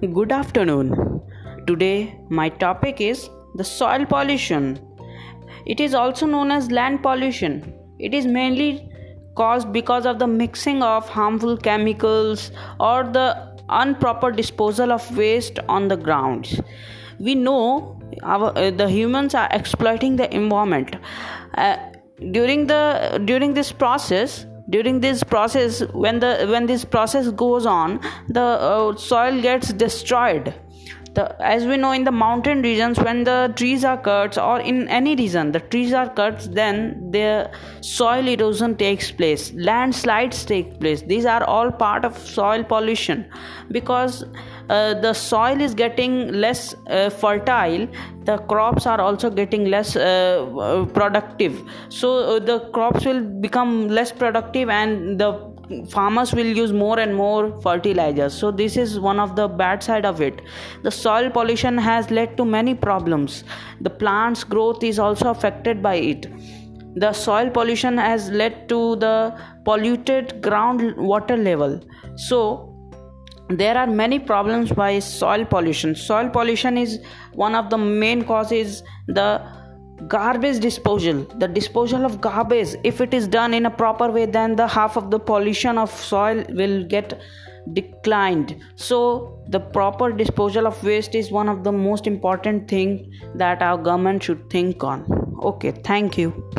Good afternoon. Today, my topic is the soil pollution. It is also known as land pollution. It is mainly caused because of the mixing of harmful chemicals or the improper disposal of waste on the grounds. We know our, uh, the humans are exploiting the environment. Uh, during the during this process during this process when the when this process goes on the uh, soil gets destroyed. The as we know in the mountain regions when the trees are cut or in any region the trees are cut then the soil erosion takes place. Landslides take place. These are all part of soil pollution. Because uh, the soil is getting less uh, fertile the crops are also getting less uh, productive. So uh, the crops will become less productive and the farmers will use more and more fertilizers. So this is one of the bad side of it. The soil pollution has led to many problems. The plants growth is also affected by it. The soil pollution has led to the polluted groundwater level. So there are many problems by soil pollution. Soil pollution is one of the main causes the garbage disposal. The disposal of garbage if it is done in a proper way then the half of the pollution of soil will get declined. So the proper disposal of waste is one of the most important thing that our government should think on. Okay thank you